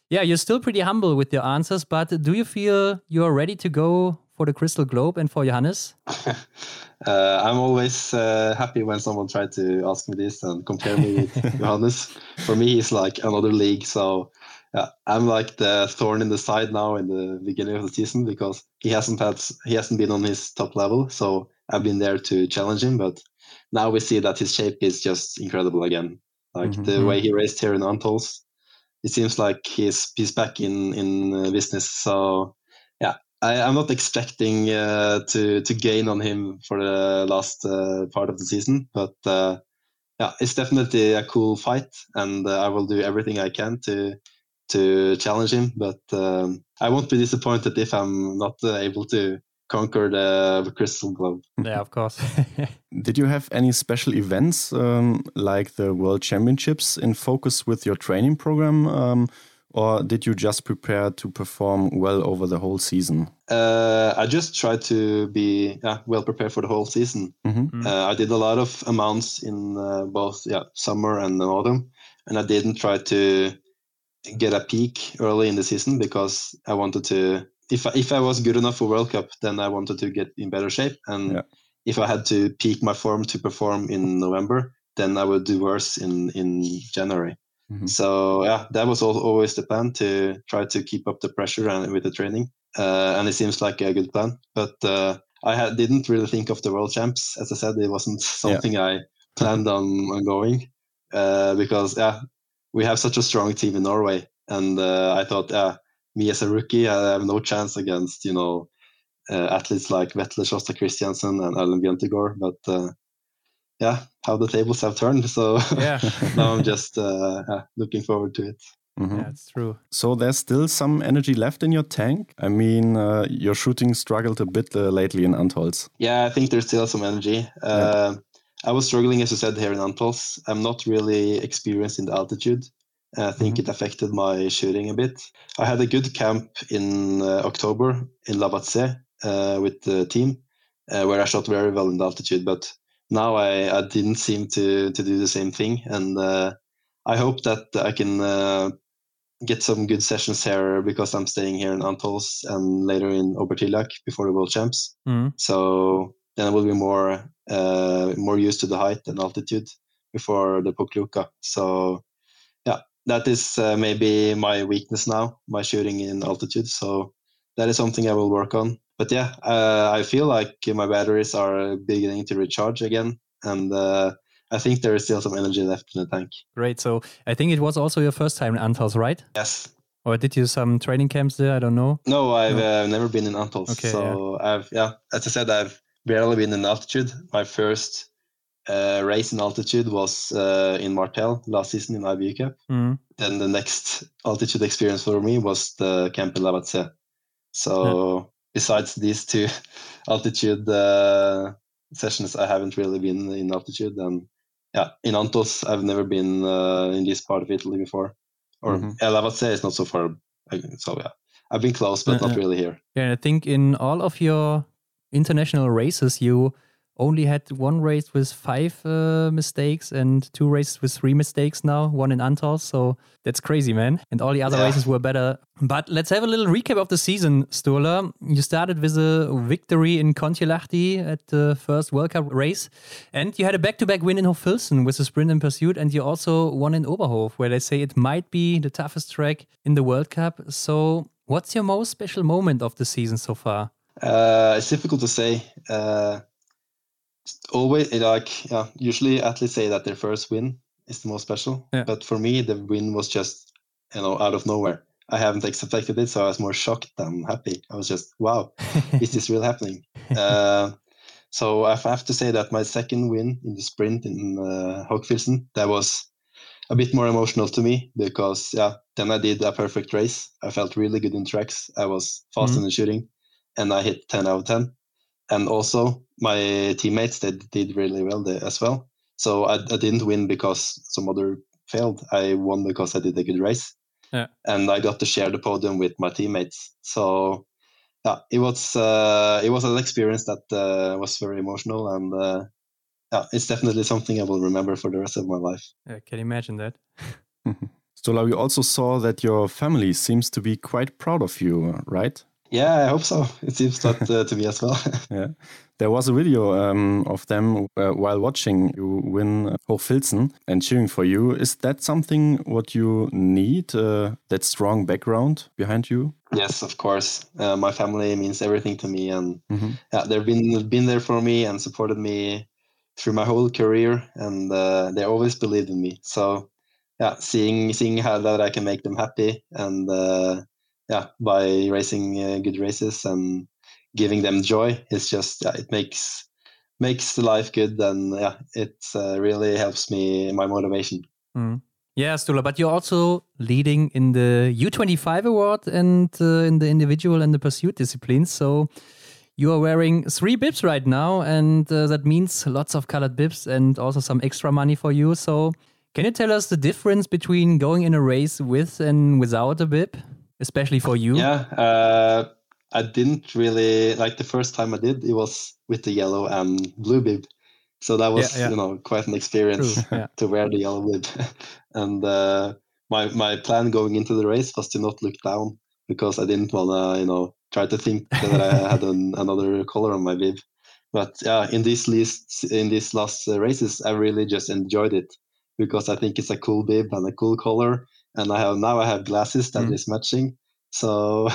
yeah, you're still pretty humble with your answers. But do you feel you're ready to go for the Crystal Globe and for Johannes? uh, I'm always uh, happy when someone tries to ask me this and compare me with Johannes. For me, he's like another league. So yeah, I'm like the thorn in the side now in the beginning of the season because he hasn't had he hasn't been on his top level. So I've been there to challenge him, but now we see that his shape is just incredible again. Like mm-hmm. the way he raced here in Antholz, it seems like he's he's back in in uh, business. So I, am not expecting uh, to to gain on him for the last uh, part of the season, but uh, yeah, it's definitely a cool fight, and uh, I will do everything I can to to challenge him. But um, I won't be disappointed if I'm not uh, able to conquer the, the Crystal Globe. Yeah, of course. Did you have any special events um, like the World Championships in focus with your training program? Um, or did you just prepare to perform well over the whole season? Uh, I just tried to be yeah, well prepared for the whole season. Mm-hmm. Mm. Uh, I did a lot of amounts in uh, both yeah, summer and autumn, and I didn't try to get a peak early in the season because I wanted to. If I, if I was good enough for World Cup, then I wanted to get in better shape, and yeah. if I had to peak my form to perform in November, then I would do worse in in January. Mm-hmm. So yeah, that was always the plan to try to keep up the pressure and with the training, uh, and it seems like a good plan. But uh, I had, didn't really think of the world champs. As I said, it wasn't something yeah. I planned on, on going uh, because yeah, we have such a strong team in Norway, and uh, I thought yeah, me as a rookie, I have no chance against you know uh, athletes like Vetle, Sjåstad Christiansen, and Erlend Bjøntegaard. But uh, yeah, how the tables have turned. So yeah. now I'm just uh, looking forward to it. Mm -hmm. Yeah, it's true. So there's still some energy left in your tank. I mean, uh, your shooting struggled a bit uh, lately in Antholz. Yeah, I think there's still some energy. Yeah. Uh, I was struggling, as you said, here in Antholz. I'm not really experienced in the altitude. I think mm -hmm. it affected my shooting a bit. I had a good camp in uh, October in Lavazè uh, with the team, uh, where I shot very well in the altitude. But now I, I didn't seem to to do the same thing, and uh, I hope that I can uh, get some good sessions here because I'm staying here in Antholz and later in Obertilliach before the World Champs. Mm. So then I will be more uh, more used to the height and altitude before the Pokljuka. So yeah, that is uh, maybe my weakness now, my shooting in altitude. So that is something I will work on but yeah, uh, I feel like my batteries are beginning to recharge again, and uh, I think there is still some energy left in the tank. Great. So I think it was also your first time in Antholz, right? Yes. Or did you some training camps there? I don't know. No, I've no. Uh, never been in Antholz. Okay, so yeah. I've yeah, as I said, I've barely been in altitude. My first uh, race in altitude was uh, in Martell last season in IBU Cup. Mm. Then the next altitude experience for me was the camp in Lavazè. So besides these two altitude uh, sessions, I haven't really been in altitude. And yeah, in Antholz, I've never been uh, in this part of Italy before. Or mm-hmm. Lavazè is not so far. So yeah, I've been close, but uh, not really here. Yeah, I think in all of your international races, you only had one race with five uh, mistakes and two races with three mistakes now, one in Antholz. So that's crazy, man. And all the other yeah. races were better. But let's have a little recap of the season, Sturla. You started with a victory in Kontiolahti at the first World Cup race. And you had a back to back win in Hochfilzen with a sprint and pursuit. And you also won in Oberhof, where they say it might be the toughest track in the World Cup. So, what's your most special moment of the season so far? Uh, it's difficult to say. Uh, always like yeah usually athletes say that their first win is the most special. Yeah. but for me the win was just you know out of nowhere. I haven't expected it so i was more shocked than happy. I was just wow is this really happening? Uh, so i have to say that my second win in the sprint in uh, that was a bit more emotional to me because yeah then i did a perfect race. I felt really good in tracks. I was fast mm-hmm. in the shooting and i hit 10 out of 10 and also my teammates they did really well there as well. So I, I didn't win because some other failed. I won because I did a good race, yeah. and I got to share the podium with my teammates. So yeah, it was uh, it was an experience that uh, was very emotional, and uh, yeah, it's definitely something I will remember for the rest of my life. I can imagine that. Sturla, we also saw that your family seems to be quite proud of you, right? Yeah, I hope so. It seems that uh, to me as well. yeah, there was a video um, of them uh, while watching you win Hochfilzen and cheering for you. Is that something what you need? Uh, that strong background behind you? Yes, of course. Uh, my family means everything to me, and mm -hmm. yeah, they've been been there for me and supported me through my whole career, and uh, they always believed in me. So yeah, seeing seeing how that I can make them happy and uh, yeah, by racing uh, good races and giving them joy, it's just yeah, it makes makes the life good, and yeah, it uh, really helps me my motivation. Mm. Yeah, Sturla, but you're also leading in the U25 award and uh, in the individual and the pursuit disciplines. So you are wearing three bibs right now, and uh, that means lots of colored bibs and also some extra money for you. So, can you tell us the difference between going in a race with and without a bib? especially for you? Yeah, uh, I didn't really like the first time I did. It was with the yellow and blue bib, so that was yeah, yeah. you know quite an experience yeah. to wear the yellow bib. and uh, my my plan going into the race was to not look down because I didn't wanna you know try to think that I had an, another color on my bib. But yeah, in these lists, in these last uh, races, I really just enjoyed it because I think it's a cool bib and a cool color, and I have now I have glasses that mm. is matching. So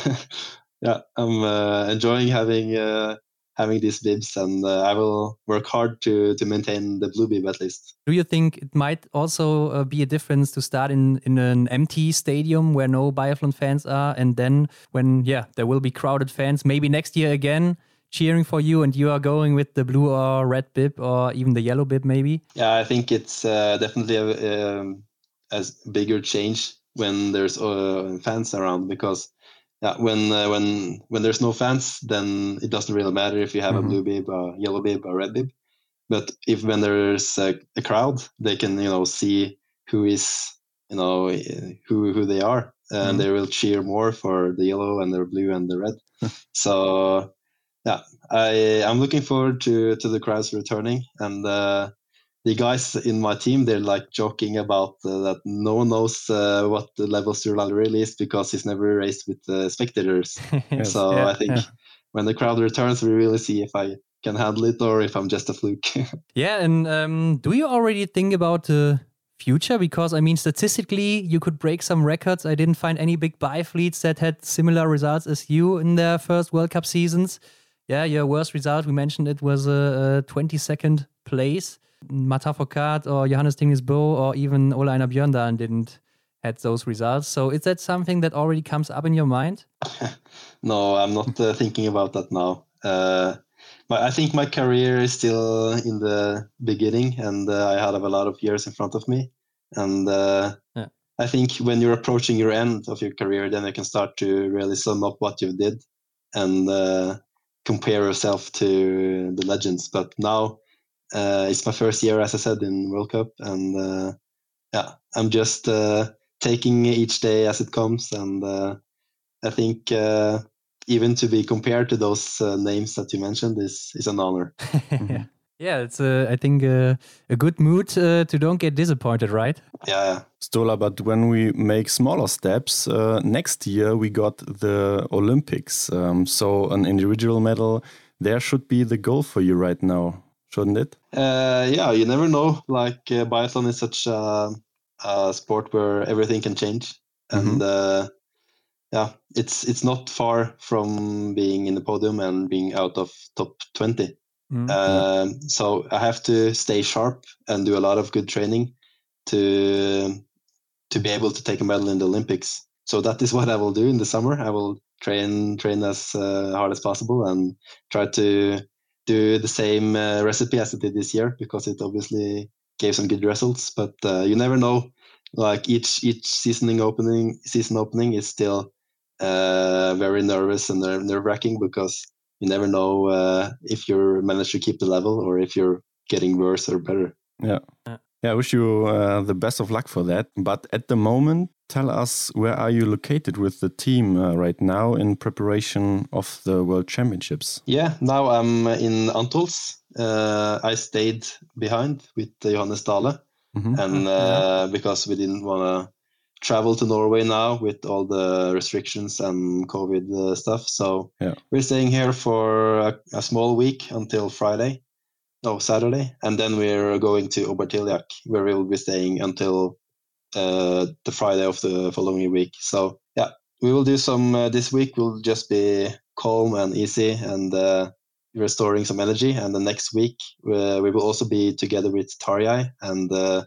yeah, I'm uh, enjoying having uh, having these bibs, and uh, I will work hard to to maintain the blue bib at least. Do you think it might also uh, be a difference to start in in an empty stadium where no biathlon fans are, and then when yeah there will be crowded fans, maybe next year again cheering for you, and you are going with the blue or red bib or even the yellow bib, maybe? Yeah, I think it's uh, definitely a, um, a bigger change when there's uh, fans around because yeah, when uh, when when there's no fans, then it doesn't really matter if you have mm-hmm. a blue bib, a yellow bib, a red bib. But if when there's a, a, crowd, they can you know see who is you know who who they are, and mm-hmm. they will cheer more for the yellow and the blue and the red. so yeah, I I'm looking forward to to the crowds returning and. Uh, the guys in my team they're like joking about uh, that no one knows uh, what the level Sturla really is because he's never raced with uh, spectators. yes, so yeah, I think yeah. when the crowd returns, we really see if I can handle it or if I'm just a fluke. yeah, and um, do you already think about the future? Because I mean, statistically, you could break some records. I didn't find any big biathletes that had similar results as you in their first World Cup seasons. Yeah, your worst result, we mentioned it was a, a 22nd place. Martin Fourcade or Johannes Thingnes Bø or even Ole Einar Bjørndalen didn't had those results. So is that something that already comes up in your mind? no, I'm not uh, thinking about that now. Uh, but I think my career is still in the beginning, and uh, I have a lot of years in front of me. And uh, yeah. I think when you're approaching your end of your career, then you can start to really sum up what you did and uh, compare yourself to the legends. But now uh, it's my first year, as I said, in World Cup, and uh, yeah, I'm just uh, taking each day as it comes, and uh, I think uh, even to be compared to those uh, names that you mentioned is is an honor. mm-hmm. Yeah, it's uh, I think uh, a good mood uh, to don't get disappointed, right? Yeah, yeah. Sturla, but when we make smaller steps, uh, next year we got the Olympics. Um, so an individual medal there should be the goal for you right now shouldn't it? Uh, yeah, you never know. Like uh, biathlon is such a, a, sport where everything can change, and mm-hmm. uh, yeah, it's it's not far from being in the podium and being out of top 20 mm-hmm. Um, so I have to stay sharp and do a lot of good training to to be able to take a medal in the Olympics. So that is what I will do in the summer. I will train train as uh, hard as possible and try to do the same uh, recipe as it did this year because it obviously gave some good results. But uh, you never know. Like each each seasoning opening season opening is still uh, very nervous and nerve wracking because you never know uh, if you manage to keep the level or if you're getting worse or better. Yeah. Yeah, I wish you uh, the best of luck for that. But at the moment, tell us where are you located with the team uh, right now in preparation of the World Championships? Yeah, now I'm in Antols. Uh, I stayed behind with Johannes Dale, mm -hmm. and uh, because we didn't want to travel to Norway now with all the restrictions and COVID uh, stuff. So yeah. we're staying here for a, a small week until Friday no Saturday, and then we're going to Obertilliach, where we'll be staying until uh, the Friday of the following week. So yeah, we will do some uh, this week. We'll just be calm and easy and uh, restoring some energy. And the next week uh, we will also be together with Tarjei and uh,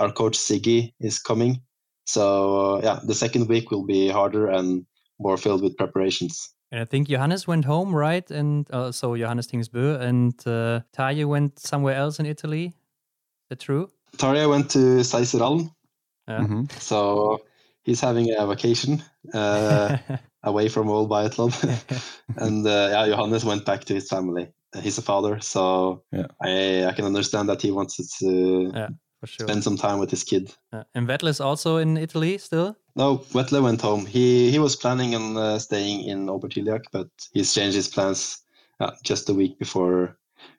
our coach Siggy is coming. So uh, yeah, the second week will be harder and more filled with preparations. And I think Johannes went home, right? And uh, so Johannes Thingnes Bø and uh, went somewhere else in Italy. Is that true? Tarjei went to Seiser Alm. Yeah. Mm-hmm. So he's having a vacation uh, away from all biathlon. and uh, yeah, Johannes went back to his family. He's a father, so yeah. I I can understand that he wants to yeah, sure. spend some time with his kid. and Vetle is also in Italy still. No, Vetle went home. He he was planning on uh, staying in Obertilliach, but he's changed his plans uh, just a week before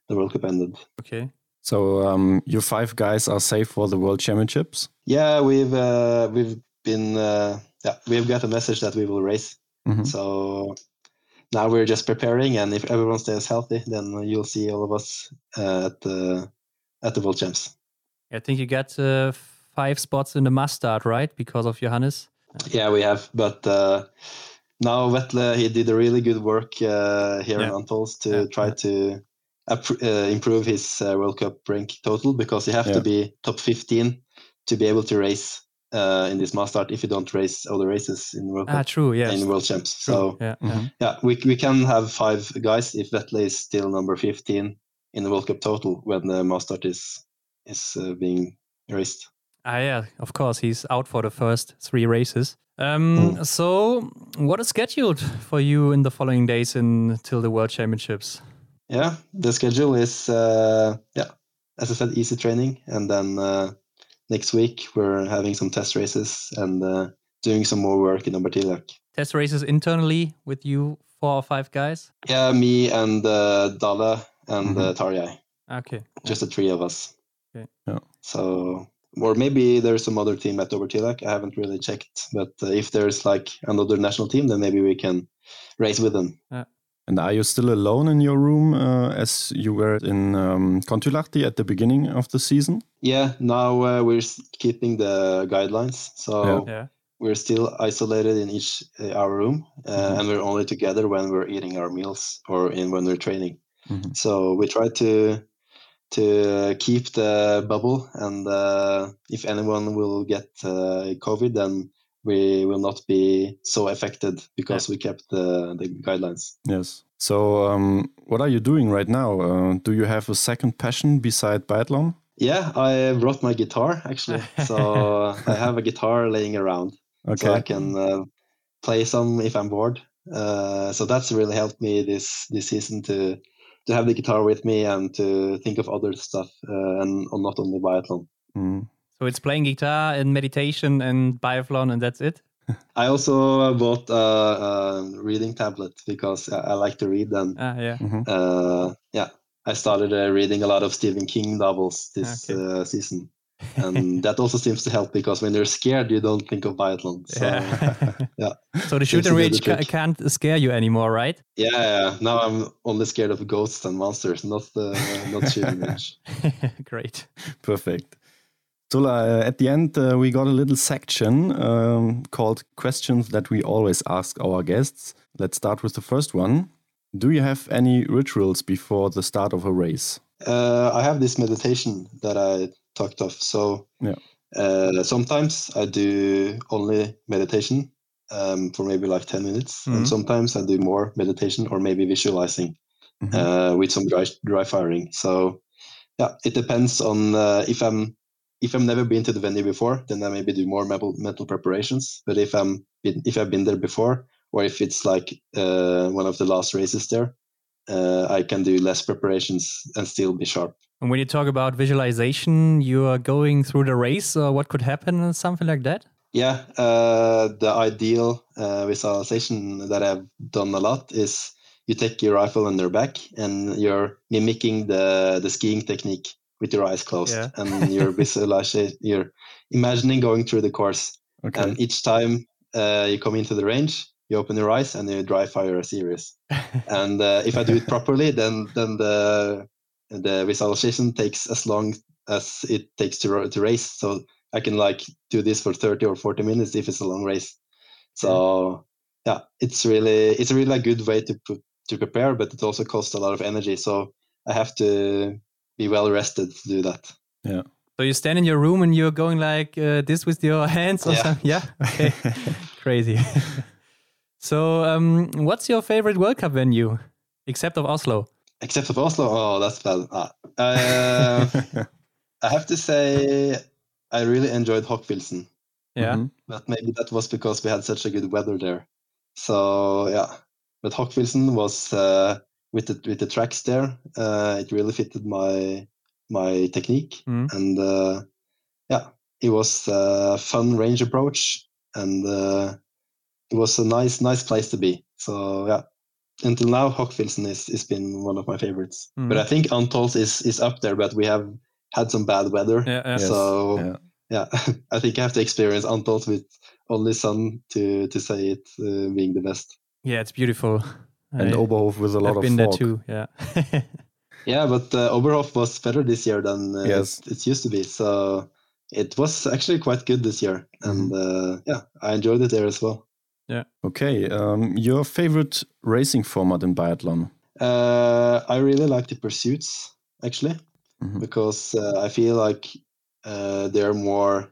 the World Cup ended. Okay. So um, you five guys are safe for the World Championships. Yeah, we've uh, we've been uh, yeah we've got a message that we will race. Mm-hmm. So now we're just preparing, and if everyone stays healthy, then you'll see all of us uh, at the at the World Champs. I think you got uh, five spots in the mass start, right? Because of Johannes. Yeah, we have, but uh, now Vetle he did a really good work uh, here yeah. in Antholz to yeah. try to improve his uh, World Cup rank total because you have to be top 15 to be able to race uh, in this mass start if you don't race all the races in World ah, Cup. Ah, true, yes. In World Champs. True. So yeah, mm-hmm. yeah, we we can have five guys if Vetle is still number 15 in the World Cup total when the mass start is is uh, being raced. Ah, yeah, of course, he's out for the first three races. Um, mm. So, what is scheduled for you in the following days until the World Championships? Yeah, the schedule is uh, yeah, as I said, easy training, and then uh, next week we're having some test races and uh, doing some more work in Obertilliach. Test races internally with you four or five guys? Yeah, me and uh, Dale and uh, mm-hmm. Tarjei. Okay. Just the three of us. Okay. Yeah. So or maybe there's some other team at Obertilliach. I haven't really checked, but uh, if there's like another national team, then maybe we can race with them. Yeah. And are you still alone in your room uh, as you were in um, Kontiolahti at the beginning of the season? Yeah, now uh, we're keeping the guidelines. So yeah. we're still isolated in each uh, our room, uh, mm-hmm. and we're only together when we're eating our meals or in when we're training. Mm-hmm. So we try to to keep the bubble. And uh, if anyone will get uh, COVID, then we will not be so affected because yeah. we kept the, the guidelines. Yes. So, um, what are you doing right now? Uh, do you have a second passion beside biathlon? Yeah, I brought my guitar actually. So I have a guitar laying around, okay. so I can uh, play some if I'm bored. Uh, so that's really helped me this this season to to have the guitar with me and to think of other stuff uh, and not only biathlon. Mm. So it's playing guitar and meditation and biathlon, and that's it. I also bought a, a, reading tablet because I like to read. And ah, yeah, mm-hmm. uh, yeah, I started uh, reading a lot of Stephen King novels this okay. uh, season and that also seems to help because when you're scared, you don't think of biathlon. So, yeah. yeah. So the shoot and rage ca- can't scare you anymore, right? Yeah, yeah. Now I'm only scared of ghosts and monsters, not the not shooting range. Great. Perfect. Sturla, uh, at the end, uh, we got a little section um, called Questions That We Always Ask Our Guests. Let's start with the first one. Do you have any rituals before the start of a race? Uh, I have this meditation that I talked of. So yeah. Uh, sometimes I do only meditation um, for maybe like 10 minutes. Mm-hmm. And sometimes I do more meditation or maybe visualizing mm-hmm. uh, with some dry, dry firing. So yeah, it depends on uh, if I'm if I've never been to the venue before, then I maybe do more mental, mental preparations. But if I'm if I've been there before, or if it's like uh, one of the last races there, uh, I can do less preparations and still be sharp. And when you talk about visualization, you are going through the race, or what could happen, or something like that? Yeah, uh, the ideal uh, visualization that I've done a lot is you take your rifle on your back and you're mimicking the the skiing technique with your eyes closed, yeah. and you're visualizing, you're imagining going through the course. Okay. And each time uh, you come into the range, you open your eyes and you dry fire a series. and uh, if I do it properly, then then the the visualization takes as long as it takes to to race. So I can like do this for 30 or 40 minutes if it's a long race. So yeah, it's really it's a really a good way to to prepare, but it also costs a lot of energy. So I have to be well rested to do that. Yeah. So you stand in your room and you're going like uh, this with your hands or yeah. something? Yeah. Okay. Crazy. so, um, what's your favorite World Cup venue, except of Oslo? Except of Oslo? Oh, that's bad. Ah, uh, I have to say, I really enjoyed Hochfilzen. Yeah. Mm-hmm. But maybe that was because we had such a good weather there. So, yeah. But Hochfilzen was, uh, with the with the tracks there, uh, it really fitted my my technique, mm. and uh, yeah, it was a fun range approach, and uh, it was a nice nice place to be. So yeah, until now, Hochfilzen is has been one of my favorites. Mm. But I think Antholz is is up there. But we have had some bad weather, yeah, yeah. so yeah. yeah, I think I have to experience Antholz with only sun to to say it uh, being the best. Yeah, it's beautiful. And I, Oberhof with a lot I've of been fog. there too. Yeah. yeah, but uh, Oberhof was better this year than uh, yes. it, it, used to be. So it was actually quite good this year, and uh, yeah, I enjoyed it there as well. Yeah. Okay. Um, your favorite racing format in biathlon? Uh, I really like the pursuits actually, Mhm. because uh, I feel like uh, they're more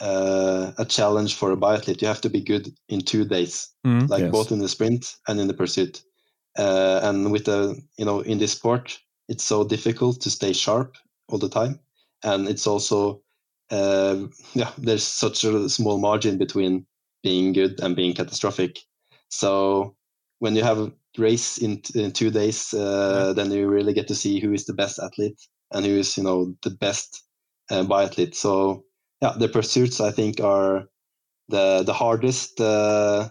uh, a challenge for a biathlete. You have to be good in two days, Mm. like Yes. both in the sprint and in the pursuit. Uh, and with the you know in this sport, it's so difficult to stay sharp all the time, and it's also uh, yeah, there's such a small margin between being good and being catastrophic. So when you have a race in, in two days, uh, then you really get to see who is the best athlete and who is you know the best uh, biathlete. So yeah, the pursuits I think are the the hardest uh,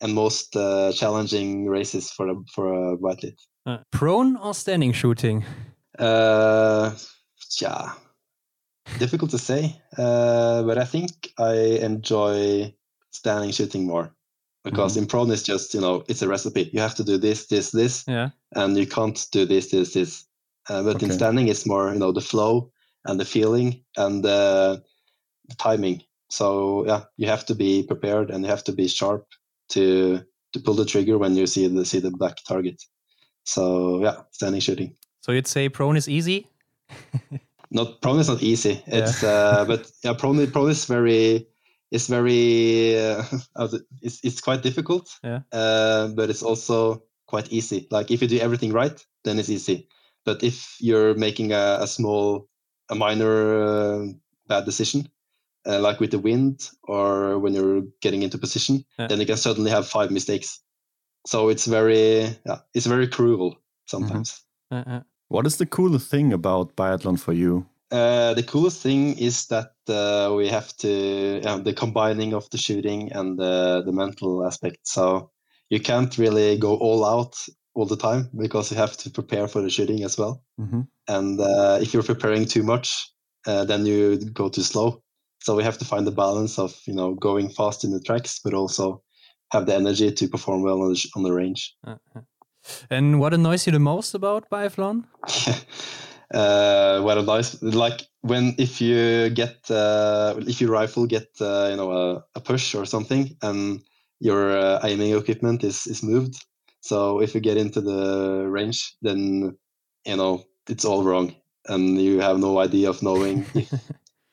and most uh, challenging races for a for a biathlete. Uh, prone or standing shooting? Uh, yeah, difficult to say, uh, but I think I enjoy standing shooting more because in prone it's just you know it's a recipe. You have to do this, this, this, Yeah. and you can't do this, this, this. Uh, but in standing, it's more you know the flow and the feeling and the, the timing. So yeah, you have to be prepared and you have to be sharp to to pull the trigger when you see the see the black target. So yeah, standing shooting. So you'd say prone is easy? Not prone is not easy. It's uh, but yeah, prone prone is very it's very uh, it's it's quite difficult. Yeah. Uh, but it's also quite easy. Like if you do everything right, then it's easy. But if you're making a, a small, a minor uh, bad decision, uh, like with the wind or when you're getting into position, Yeah. then you can suddenly have five mistakes. So it's very, yeah, it's very cruel sometimes. Uh, uh, What is the coolest thing about biathlon for you? Uh, the coolest thing is that uh, we have to yeah, the combining of the shooting and the, the mental aspect. So you can't really go all out all the time because you have to prepare for the shooting as well. Mhm. And uh, if you're preparing too much, uh, then you go too slow. So we have to find the balance of you know going fast in the tracks, but also have the energy to perform well on the, on the range. uh, uh. And what annoys you the most about biathlon? uh, what a nice like when if you get uh, if your rifle get uh, you know a, a push or something and your uh, aiming equipment is is moved. So if you get into the range, then you know it's all wrong, and you have no idea of knowing if,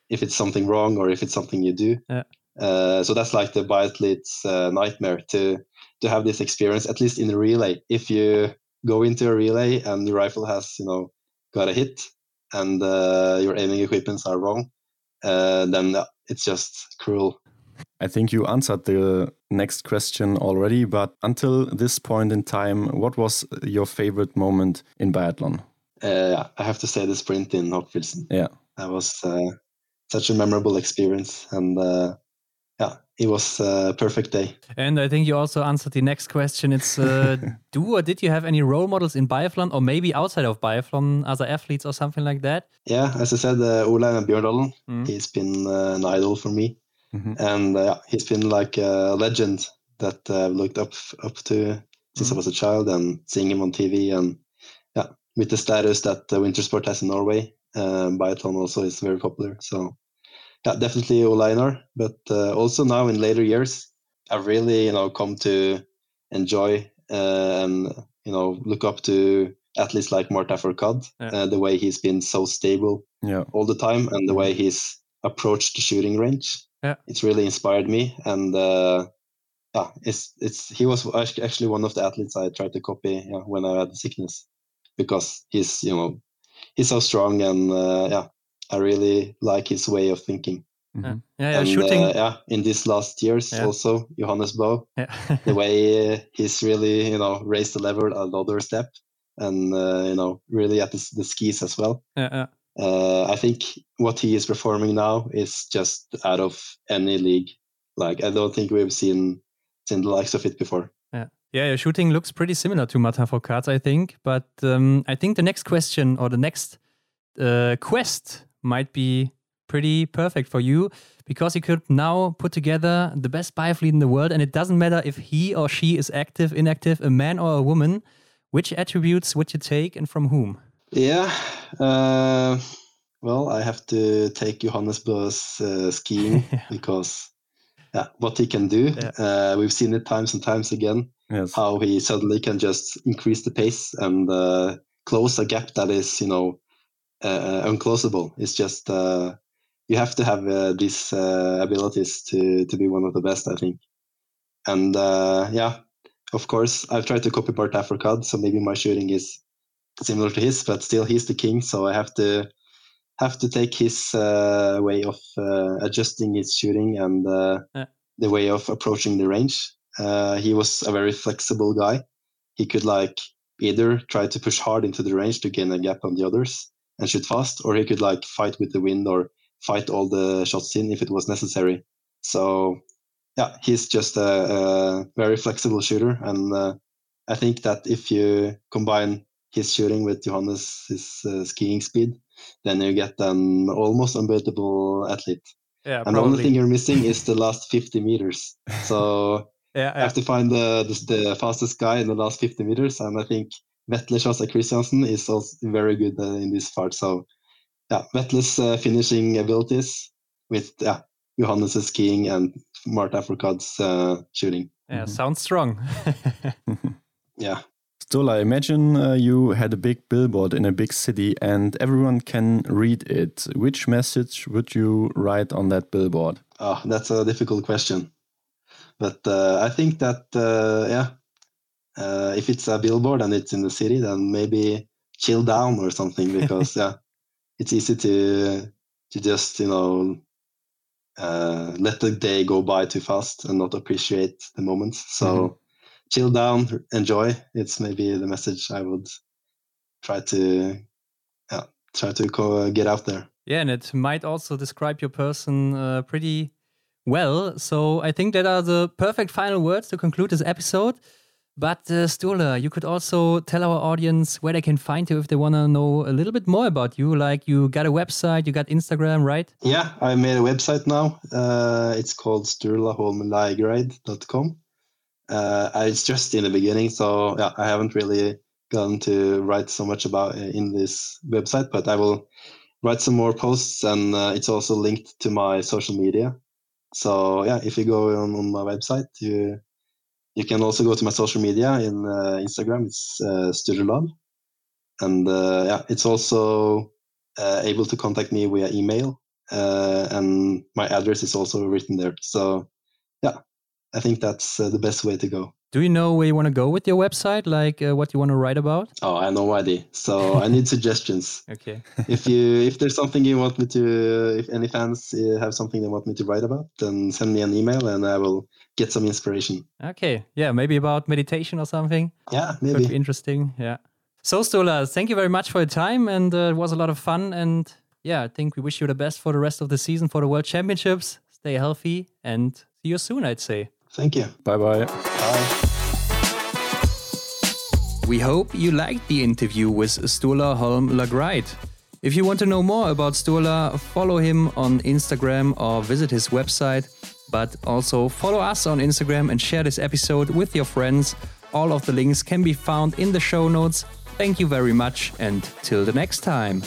if it's something wrong or if it's something you do. Yeah. Uh, so that's like the biathlete's uh, nightmare to to have this experience at least in a relay. If you go into a relay and your rifle has you know got a hit and uh, your aiming equipments are wrong, uh, then uh, it's just cruel. I think you answered the next question already, but until this point in time, what was your favorite moment in biathlon? Uh, yeah, I have to say the sprint in Hochfilzen. Yeah. That was uh, such a memorable experience, and uh, yeah, it was a perfect day. And I think you also answered the next question. It's uh, do or did you have any role models in biathlon or maybe outside of biathlon, other athletes or something like that? Yeah, as I said, uh, Ole Bjørndalen, Mm. he's been uh, an idol for me, Mhm. and uh, he's been like a legend that I've looked up up to since I was a child, and seeing him on TV, and yeah, with the status that uh, winter sport has in Norway, um, biathlon also is very popular. So yeah, definitely Ole Einar, but uh, also now in later years, I've really you know come to enjoy uh, and you know look up to athletes like Martin Fourcade, Yeah. uh, the way he's been so stable Yeah. all the time and the way he's approached the shooting range. Yeah. It's really inspired me and uh, yeah, it's it's he was actually one of the athletes I tried to copy yeah, when I had the sickness because he's you know he's so strong and uh, yeah I really like his way of thinking. Yeah, yeah, yeah and shooting. uh, yeah, in these last years Yeah. also Johannes Bø, yeah. the way uh, he's really you know raised the level another step and uh, you know really at the, the skis as well yeah, yeah. uh, I think what he is performing now is just out of any league. Like I don't think we've seen seen the likes of it before. Yeah, your shooting looks pretty similar to Martin Fourcade, I think. But um, I think the next question or the next uh, quest might be pretty perfect for you because you could now put together the best biathlete in the world, and it doesn't matter if he or she is active, inactive, a man or a woman. Which attributes would you take and from whom? Yeah. Uh, well, I have to take Johannes Bø's uh, skiing because yeah, what he can do. Yeah. Uh, we've seen it times and times again. Yes. How he suddenly can just increase the pace and uh, close a gap that is, you know, uh, unclosable. It's just uh, you have to have uh, these uh, abilities to to be one of the best, I think. And uh, yeah, of course, I've tried to copy Martin Fourcade, so maybe my shooting is similar to his, but still he's the king, so I have to have to take his uh, way of uh, adjusting his shooting and uh, yeah. the way of approaching the range. Uh, he was a very flexible guy. He could like either try to push hard into the range to gain a gap on the others and shoot fast, or he could like fight with the wind or fight all the shots in if it was necessary. So yeah, he's just a, a very flexible shooter, and uh, I think that if you combine his shooting with Johannes' his uh, skiing speed, then you get an almost unbeatable athlete. Yeah, and probably. the only thing you're missing is the last 50 meters. So yeah, yeah. I have to find the, the, the fastest guy in the last 50 meters, and I think Vetle Sjåstad Christiansen is also very good uh, in this part. So yeah, Vetle's uh, finishing abilities with yeah Johannes' skiing and Martin Fourcade's uh, shooting. Yeah, mm -hmm. sounds strong. yeah. Sturla, imagine uh, you had a big billboard in a big city and everyone can read it. Which message would you write on that billboard? Oh, that's a difficult question. But uh, I think that, uh, yeah, uh, if it's a billboard and it's in the city, then maybe chill down or something because, yeah, it's easy to to just, you know, uh, let the day go by too fast and not appreciate the moment. So mm-hmm. chill down, enjoy. It's maybe the message I would try to yeah, try to go, get out there. Yeah, and it might also describe your person uh, pretty well. So I think that are the perfect final words to conclude this episode. But uh, Sturla, you could also tell our audience where they can find you if they want to know a little bit more about you. Like you got a website, you got Instagram, right? Yeah, I made a website now. Uh, it's called sturlaholmlaegreid.com. Uh, it's just in the beginning, so yeah, I haven't really gotten to write so much about uh, in this website, but I will write some more posts, and uh, it's also linked to my social media. So yeah, if you go on, on my website, you you can also go to my social media in uh, Instagram. It's uh, Sturlab. And uh, yeah, it's also uh, able to contact me via email. Uh, and my address is also written there. So yeah, I think that's uh, the best way to go. Do you know where you want to go with your website? Like uh, what you want to write about? Oh, I know idea. So I need suggestions. Okay. if you if there's something you want me to, if any fans uh, have something they want me to write about, then send me an email and I will get some inspiration. Okay. Yeah, maybe about meditation or something. Yeah, maybe. Could be interesting. Yeah. So Sturla, thank you very much for your time, and uh, it was a lot of fun. And yeah, I think we wish you the best for the rest of the season for the World Championships. Stay healthy and see you soon. I'd say. Thank you. Bye-bye. Bye. We hope you liked the interview with Sturla Holm Laegreid. If you want to know more about Sturla, follow him on Instagram or visit his website. But also follow us on Instagram and share this episode with your friends. All of the links can be found in the show notes. Thank you very much and till the next time.